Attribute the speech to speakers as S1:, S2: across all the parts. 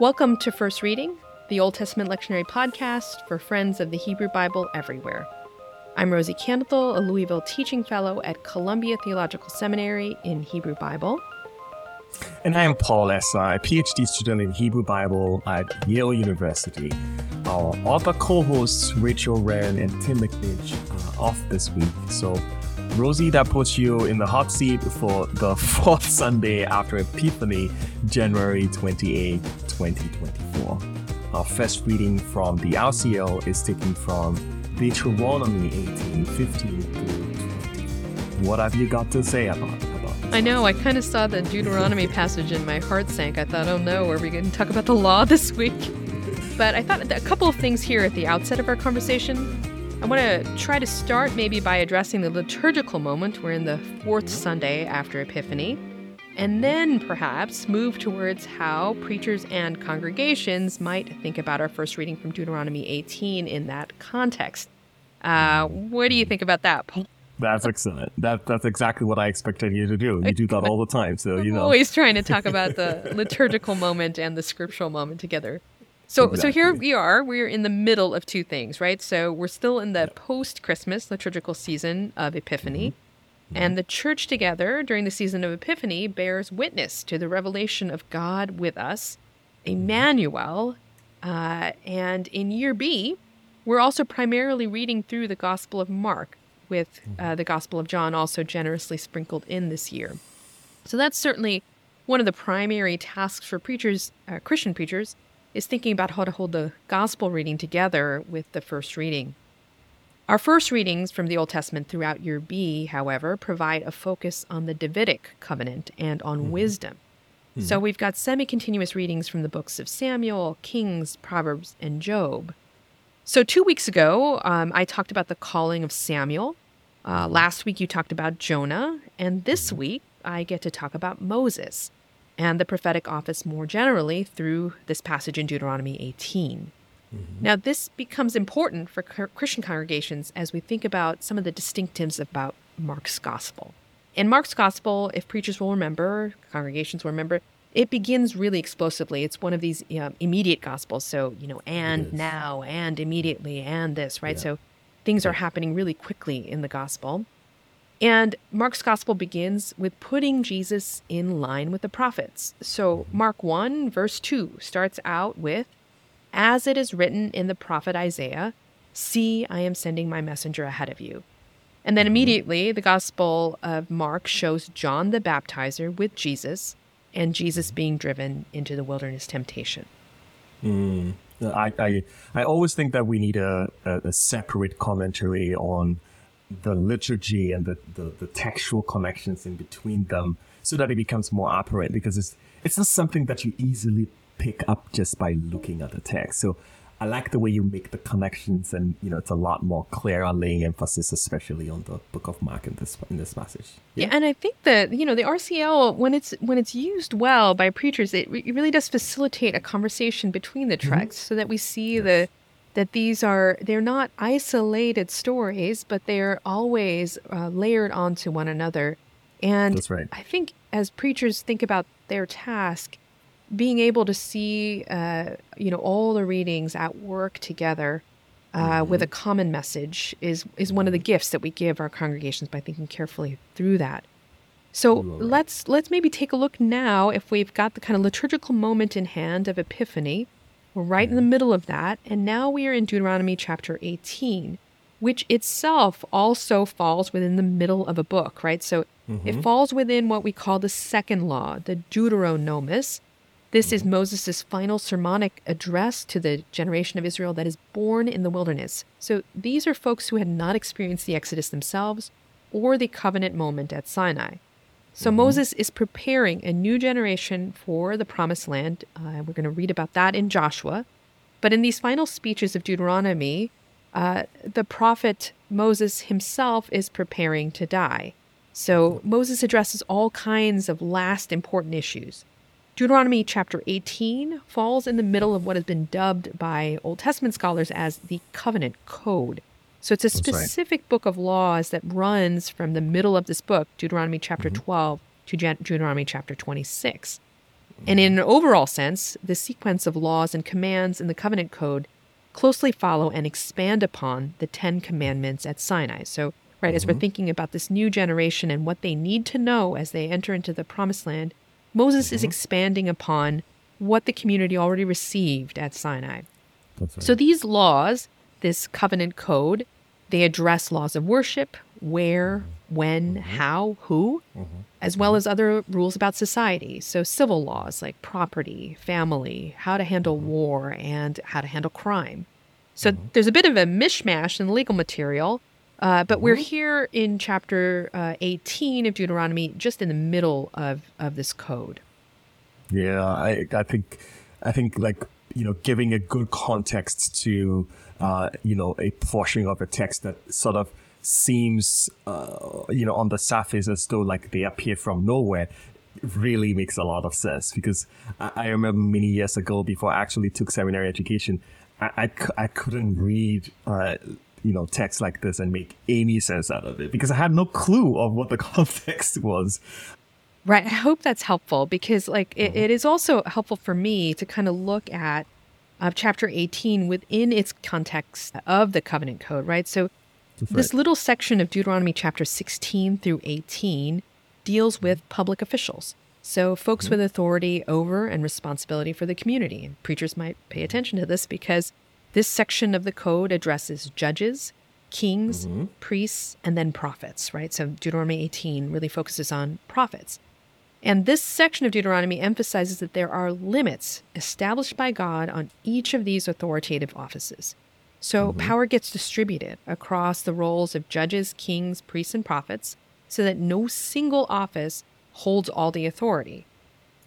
S1: Welcome to First Reading, the Old Testament lectionary podcast for friends of the Hebrew Bible everywhere. I'm Rosy Kandathil, a Louisville teaching fellow at Columbia Theological Seminary in Hebrew Bible.
S2: And I am Paul Essa, a PhD student in Hebrew Bible at Yale University. Our other co-hosts, Rachel Wren and Tim McNinch, are off this week. So, Rosy, that puts you in the hot seat for the fourth Sunday after Epiphany, January 28, 2024. Our first reading from the RCL is taken from Deuteronomy 18, 15 through 20. What have you got to say about, about
S1: I know, I kind of saw the Deuteronomy passage and my heart sank. I thought, oh no, are we going to talk about the law this week? But I thought a couple of things here at the outset of our conversation. I want to try to start maybe by addressing the liturgical moment. We're in the fourth Sunday after Epiphany. And then perhaps move towards how preachers and congregations might think about our first reading from Deuteronomy 18 in that context. Uh, what do you think about that, Paul?
S2: That's excellent. That that's exactly what I expected you to do. You do that all the time, so you know.
S1: Always trying to talk about the liturgical moment and the scriptural moment together. So exactly. so here we are. We're in the middle of two things, right? So we're still in the post-Christmas liturgical season of Epiphany. Mm-hmm. And the church together during the season of Epiphany bears witness to the revelation of God with us, Emmanuel. Uh, and in year B, we're also primarily reading through the Gospel of Mark, with uh, the Gospel of John also generously sprinkled in this year. So that's certainly one of the primary tasks for preachers, uh, Christian preachers, is thinking about how to hold the Gospel reading together with the first reading. Our first readings from the Old Testament throughout year B, however, provide a focus on the Davidic covenant and on mm-hmm. wisdom. Mm-hmm. So we've got semi continuous readings from the books of Samuel, Kings, Proverbs, and Job. So, two weeks ago, um, I talked about the calling of Samuel. Uh, last week, you talked about Jonah. And this mm-hmm. week, I get to talk about Moses and the prophetic office more generally through this passage in Deuteronomy 18. Mm-hmm. Now, this becomes important for Christian congregations as we think about some of the distinctives about Mark's gospel. In Mark's gospel, if preachers will remember, congregations will remember, it begins really explosively. It's one of these immediate gospels. So, you know, and now, and immediately, and this, right? Yeah. So things are happening really quickly in the gospel. And Mark's gospel begins with putting Jesus in line with the prophets. So, mm-hmm. Mark 1, verse 2 starts out with, As it is written in the prophet Isaiah, See, I am sending my messenger ahead of you. And then mm-hmm. immediately, the gospel of Mark shows John the baptizer with Jesus and Jesus being driven into the wilderness temptation.
S2: Mm. I, I, I always think that we need a, a, a separate commentary on the liturgy and the, the, the, textual connections in between them so that it becomes more apparent because it's it's not something that you easily pick up just by looking at the text. So I like the way you make the connections, and you know, it's a lot more clear on laying emphasis, especially on the Book of Mark in this in this passage.
S1: Yeah. yeah, and I think that you know the RCL when it's when it's used well by preachers, it, it really does facilitate a conversation between the texts, mm-hmm. so that we see yes. the that these are they're not isolated stories, but they're always uh, layered onto one another. And
S2: That's right.
S1: I think as preachers think about their task, being able to see, uh, you know, all the readings at work together uh, mm-hmm. with a common message is is one of the gifts that we give our congregations by thinking carefully through that. So let's let's maybe take a look now if we've got the kind of liturgical moment in hand of Epiphany. We're right in the middle of that, and now we are in Deuteronomy chapter 18, which itself also falls within the middle of a book, right? So mm-hmm. it falls within what we call the second law, the Deuteronomus, this is Moses' final sermonic address to the generation of Israel that is born in the wilderness. So these are folks who had not experienced the Exodus themselves or the covenant moment at Sinai. So mm-hmm. Moses is preparing a new generation for the promised land. Uh, we're going to read about that in Joshua. But in these final speeches of Deuteronomy, uh, the prophet Moses himself is preparing to die. So Moses addresses all kinds of last important issues Deuteronomy chapter 18 falls in the middle of what has been dubbed by Old Testament scholars as the covenant code. So it's a specific right. book of laws that runs from the middle of this book, Deuteronomy chapter mm-hmm. 12, to Deuteronomy chapter 26. And in an overall sense, the sequence of laws and commands in the covenant code closely follow and expand upon the Ten Commandments at Sinai. So, right, mm-hmm. as we're mm-hmm. thinking about this new generation and what they need to know as they enter into the promised land, Moses mm-hmm. is expanding upon what the community already received at Sinai. Right. So, these laws, this covenant code, they address laws of worship, where, mm-hmm. when, mm-hmm. how, who, mm-hmm. as well as other rules about society. So, civil laws like property, family, how to handle mm-hmm. war, and how to handle crime. So, mm-hmm. there's a bit of a mishmash in the legal material, uh, but we're here in chapter uh, 18 of Deuteronomy, just in the middle of, of this code.
S2: Yeah, I, I think, I think like, you know, giving a good context to uh, you know, a portion of a text that sort of seems, uh, you know, on the surface as though like they appear from nowhere really makes a lot of sense because I, I remember many years ago before I actually took seminary education, I, I, I couldn't read, uh, you know, text like this and make any sense out of it because I had no clue of what the context was.
S1: Right. I hope that's helpful because, like, it, mm-hmm. it is also helpful for me to kind of look at of chapter 18 within its context of the covenant code, right? So this little section of Deuteronomy chapter 16 through 18 deals with public officials. So folks mm-hmm. with authority over and responsibility for the community. And preachers might pay attention to this because this section of the code addresses judges, kings, mm-hmm. priests, and then prophets, right? So Deuteronomy 18 really focuses on prophets. And this section of Deuteronomy emphasizes that there are limits established by God on each of these authoritative offices. So mm-hmm. power gets distributed across the roles of judges, kings, priests, and prophets so that no single office holds all the authority.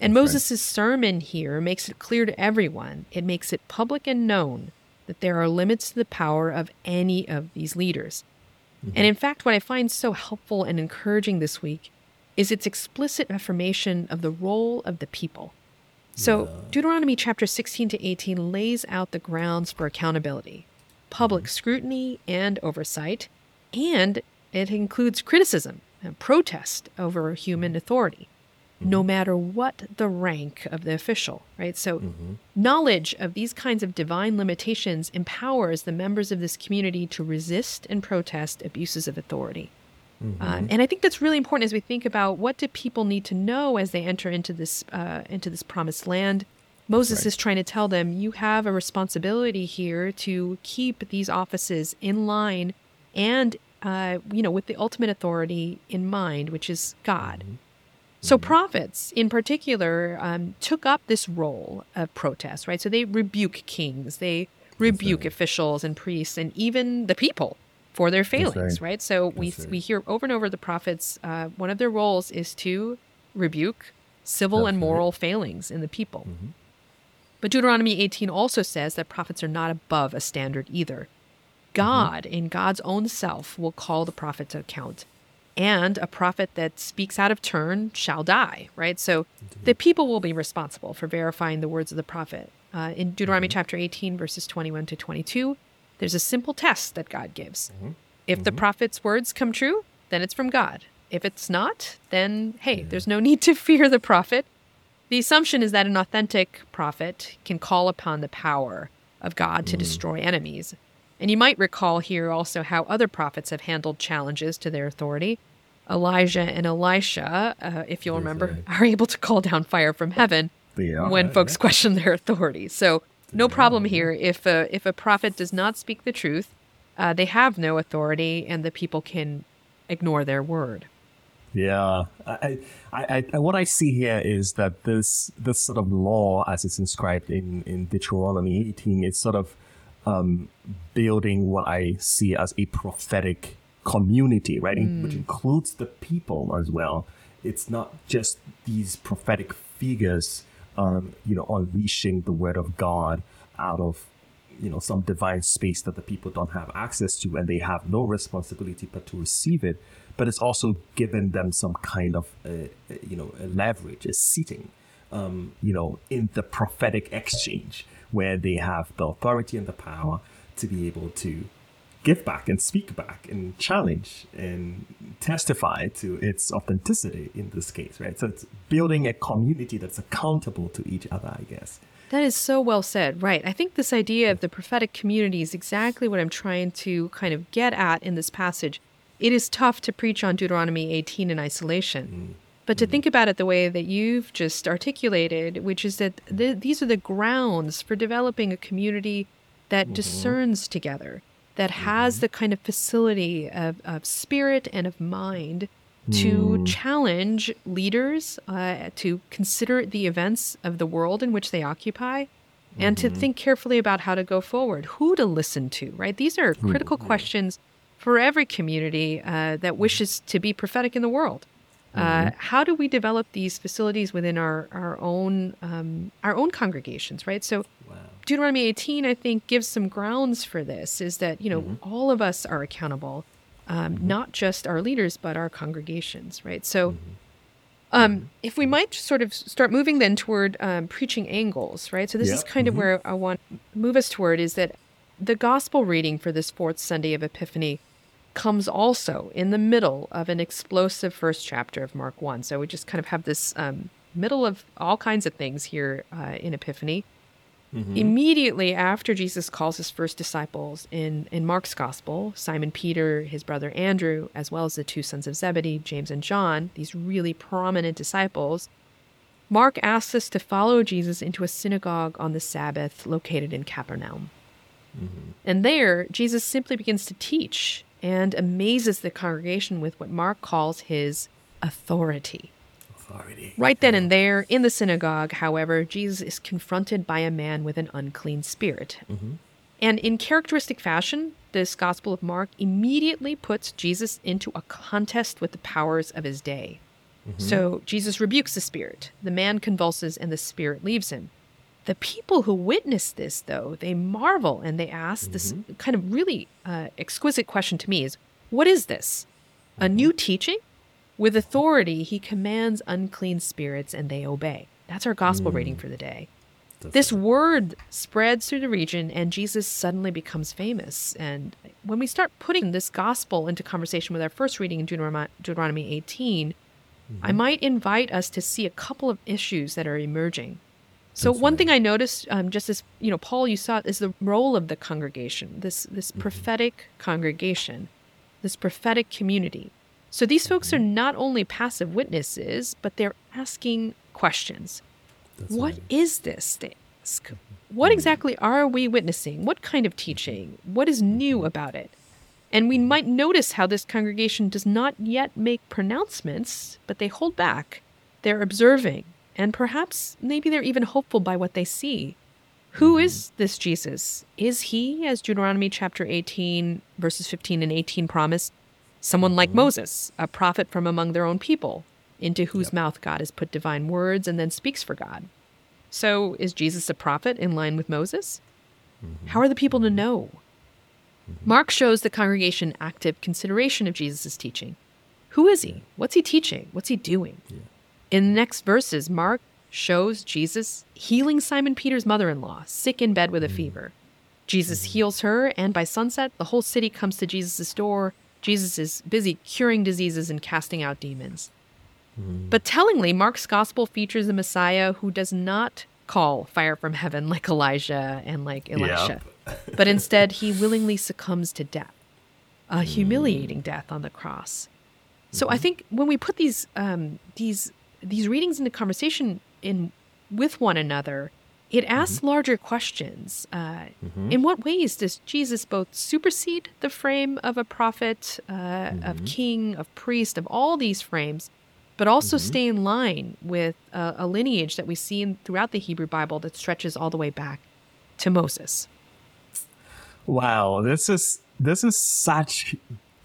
S1: And. Moses' sermon here makes it clear to everyone, it makes it public and known that there are limits to the power of any of these leaders. Mm-hmm. And in fact, what I find so helpful and encouraging this week is its explicit affirmation of the role of the people. So, yeah. Deuteronomy chapter 16 to 18 lays out the grounds for accountability, public mm-hmm. scrutiny and oversight, and it includes criticism and protest over human authority, mm-hmm. no matter what the rank of the official, right? So, mm-hmm. knowledge of these kinds of divine limitations empowers the members of this community to resist and protest abuses of authority. Mm-hmm. Um, and I think that's really important as we think about what do people need to know as they enter into this uh, into this promised land. Moses right. is trying to tell them you have a responsibility here to keep these offices in line, and uh, you know with the ultimate authority in mind, which is God. Mm-hmm. So mm-hmm. prophets, in particular, um, took up this role of protest. Right, so they rebuke kings, they rebuke right. officials and priests, and even the people for their failings, right. right. So we right. we hear over and over the prophets. Uh, one of their roles is to rebuke civil That's and moral failings in the people. Mm-hmm. But Deuteronomy 18 also says that prophets are not above a standard either. God, mm-hmm. in God's own self, will call the prophet to account. And a prophet that speaks out of turn shall die, right? So Indeed. the people will be responsible for verifying the words of the prophet. Uh, in Deuteronomy mm-hmm. chapter 18, verses 21 to 22, there's a simple test that God gives. Mm-hmm. If mm-hmm. the prophet's words come true, then it's from God. If it's not, then hey, there's no need to fear the prophet. The assumption is that an authentic prophet can call upon the power of God to mm. destroy enemies. And you might recall here also how other prophets have handled challenges to their authority. Elijah and Elisha, uh, if you'll remember, are able to call down fire from heaven when folks question their authority. So no problem here. If a, if a prophet does not speak the truth, uh, they have no authority, and the people can ignore their word.
S2: Yeah, I, I, I, what I see here is that this this sort of law, as it's inscribed in in Deuteronomy 18, is sort of um, building what I see as a prophetic community, right, mm. which includes the people as well. It's not just these prophetic figures um, you know, unleashing the word of God out of, you know, some divine space that the people don't have access to and they have no responsibility but to receive it. But it's also given them some kind of, uh, uh you know, a leverage, a seating, um, you know, in the prophetic exchange where they have the authority and the power to be able to give back and speak back and challenge and testify to its authenticity in this case, right? So it's building a community that's accountable to each other, I guess.
S1: That is so well said. Right. I think this idea of the prophetic community is exactly what I'm trying to kind of get at in this passage. It is tough to preach on Deuteronomy 18 in isolation. Mm. But to mm. think about it the way that you've just articulated, which is that th- these are the grounds for developing a community that mm-hmm. discerns together, that mm-hmm. has the kind of facility of, of spirit and of mind to mm. challenge leaders uh, to consider the events of the world in which they occupy and mm-hmm. to think carefully about how to go forward, who to listen to, right? These are critical mm-hmm. questions for every community uh, that wishes to be prophetic in the world. Uh, mm-hmm. how do we develop these facilities within our our own um, our own congregations, right? So, wow. Deuteronomy 18, I think, gives some grounds for this. Is that you know mm-hmm. all of us are accountable um, mm-hmm. not just our leaders, but our congregations, right? So, mm-hmm. um, if we might sort of start moving then toward um, preaching angles, right? So, this is kind mm-hmm. of where I want to move us toward is that the gospel reading for this fourth Sunday of Epiphany comes also in the middle of an explosive first chapter of Mark 1. So, we just kind of have this um, middle of all kinds of things here uh, in Epiphany. Mm-hmm. Immediately after Jesus calls his first disciples in, in Mark's gospel, Simon Peter, his brother Andrew, as well as the two sons of Zebedee, James and John, these really prominent disciples, Mark asks us to follow Jesus into a synagogue on the Sabbath located in Capernaum. Mm-hmm. And there, Jesus simply begins to teach and amazes the congregation with what Mark calls his authority authority. Right then and there, in the synagogue, however, Jesus is confronted by a man with an unclean spirit. Mm-hmm. And in characteristic fashion, this Gospel of Mark immediately puts Jesus into a contest with the powers of his day. Mm-hmm. So Jesus rebukes the spirit. The man convulses and the spirit leaves him. The people who witness this, though, they marvel and they ask mm-hmm. this kind of really uh, exquisite question to me is, what is this? A new teaching? With authority, he commands unclean spirits and they obey. That's our gospel mm. reading for the day. That's this right. word spreads through the region and Jesus suddenly becomes famous. And when we start putting this gospel into conversation with our first reading in Deuteronomy 18, mm-hmm. I might invite us to see a couple of issues that are emerging. So That's one right. thing I noticed, um, just as you know, Paul, you saw, is the role of the congregation. This this mm-hmm. prophetic congregation, this prophetic community. So these folks are not only passive witnesses, but they're asking questions. That's what right. is this? They ask. Mm-hmm. What mm-hmm. exactly are we witnessing? What kind of teaching? What is new mm-hmm. about it? And we might notice how this congregation does not yet make pronouncements, but they hold back. They're observing, and perhaps maybe they're even hopeful by what they see. Who mm-hmm. this Jesus? Is he, as Deuteronomy chapter 18, verses 15 and 18 promise, Someone like mm-hmm. Moses, a prophet from among their own people, into whose yep. mouth God has put divine words and then speaks for God. So, is Jesus a prophet in line with Moses? Mm-hmm. How are the people to know? Mm-hmm. Mark shows the congregation active consideration of Jesus' teaching. Who is he? What's he teaching? What's he doing? Yeah. In the next verses, Mark shows Jesus healing Simon Peter's mother in law, sick in bed with a mm-hmm. fever. Jesus mm-hmm. heals her, and by sunset, the whole city comes to Jesus' door Jesus is busy curing diseases and casting out demons. Mm. But tellingly, Mark's gospel features a Messiah who does not call fire from heaven like Elijah and like Elisha, yep. but instead he willingly succumbs to death, a humiliating mm. death on the cross. So mm-hmm. I think when we put these um, these these readings into conversation in with one another, it asks mm-hmm. larger questions. Uh, mm-hmm. In what ways does Jesus both supersede the frame of a prophet, uh, mm-hmm. of king, of priest, of all these frames, but also mm-hmm. stay in line with a, a lineage that we see in, throughout the Hebrew Bible that stretches all the way back to Moses?
S2: Wow, this is this is such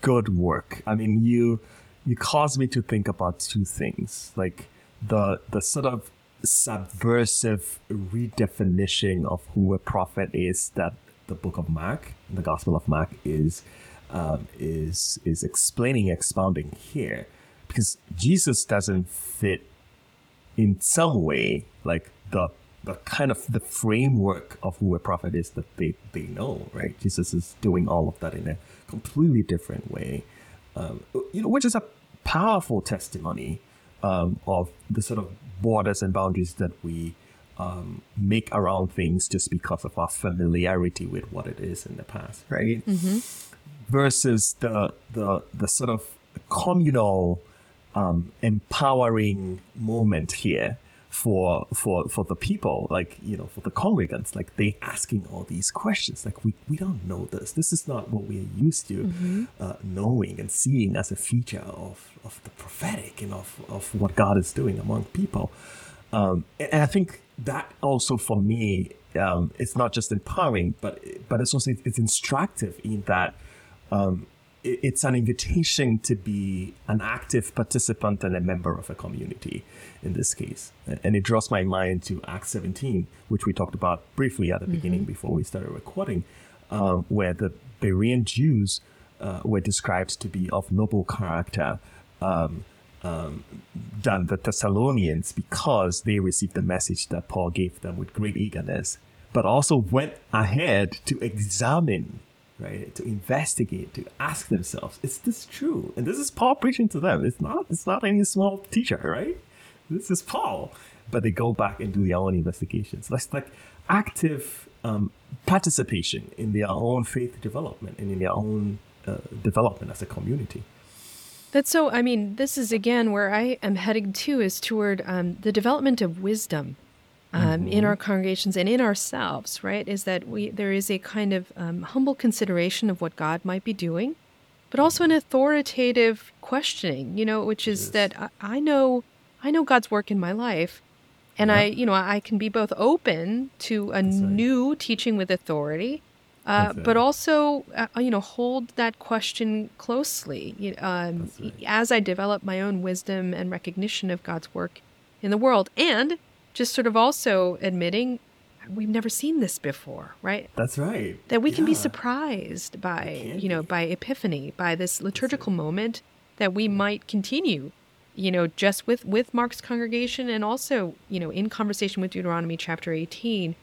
S2: good work. I mean, you you caused me to think about two things, like the the sort of subversive redefinition of who a prophet is that the book of Mark, the Gospel of Mark, is um, is is explaining, expounding here, because Jesus doesn't fit in some way like the the kind of the framework of who a prophet is that they, they know, right? Jesus is doing all of that in a completely different way, um, you know, which is a powerful testimony um, of the sort of borders and boundaries that we um, make around things just because of our familiarity with what it is in the past, right? Mm-hmm. Versus the the the sort of communal, um, empowering moment here for for for the people like you know for the congregants like they asking all these questions. Like we we don't know this. This is not what we're used to mm-hmm. uh, knowing and seeing as a feature of of the prophetic and of of what god is doing among people. Um, and, and i think that also for me um, it's not just empowering but but it's also it's instructive in that um, it's an invitation to be an active participant and a member of a community in this case. And it draws my mind to Acts 17, which we talked about briefly at the mm-hmm. beginning before we started recording, uh, where the Berean Jews uh, were described to be of noble character um, um, than the Thessalonians because they received the message that Paul gave them with great eagerness, but also went ahead to examine right? To investigate, to ask themselves, is this true? And this is Paul preaching to them. It's not, it's not any small teacher, right? This is Paul. But they go back and do their own investigations. That's like active um, participation in their own faith development and in their own uh, development as a community.
S1: That's so, I mean, this is again where I am heading to is toward um, the development of wisdom um, mm-hmm. in our congregations and in ourselves, right? Is that we there is a kind of um, humble consideration of what God might be doing, but also an authoritative questioning, you know, which is yes. that I, I, know I know God's work in my life, and I you know I can be both open to a That's new right. teaching with authority. Uh, but also, uh, you know, hold that question closely um, right. as I develop my own wisdom and recognition of God's work in the world, and just sort of also admitting we've never seen this before, right?
S2: That's right.
S1: That we yeah. can be surprised by, you know, by epiphany, by this liturgical moment that we might continue, you know, just with with Mark's congregation and also, you know, in conversation with Deuteronomy chapter 18.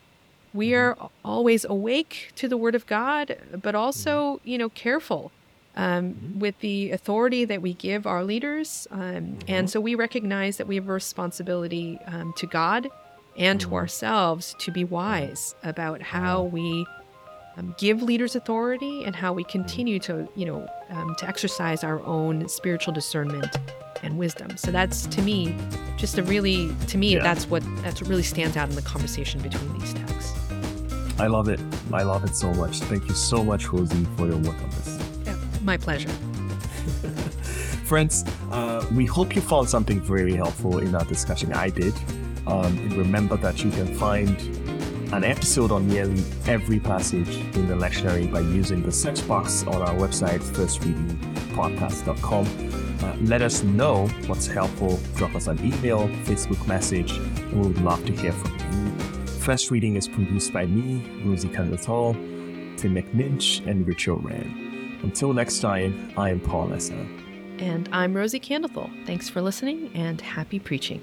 S1: We mm-hmm. are always awake to the word of God, but also, mm-hmm. you know, careful um, mm-hmm. with the authority that we give our leaders. Um, mm-hmm. And so we recognize that we have a responsibility um, to God and mm-hmm. to ourselves to be wise about how we um, give leaders authority and how we mm-hmm. continue to, you know, um, to exercise our own spiritual discernment and wisdom. So that's to me just a really, to me, yeah. that's what that's what really stands out in the conversation between these texts.
S2: I love it. I love it so much. Thank you so much, Rosy, for your work on this.
S1: My pleasure.
S2: Friends, uh, we hope you found something very helpful in our discussion. I did. Um, remember that you can find an episode on nearly every passage in the lectionary by using the search box on our website, firstreadingpodcast.com. Uh, let us know what's helpful. Drop us an email, Facebook message, we would love to hear from you. First Reading is produced by me, Rosy Kandathil, Tim McNinch, and Richard Rand. Until next time, I am Paul Essa.
S1: And I'm Rosy Kandathil. Thanks for listening and happy preaching.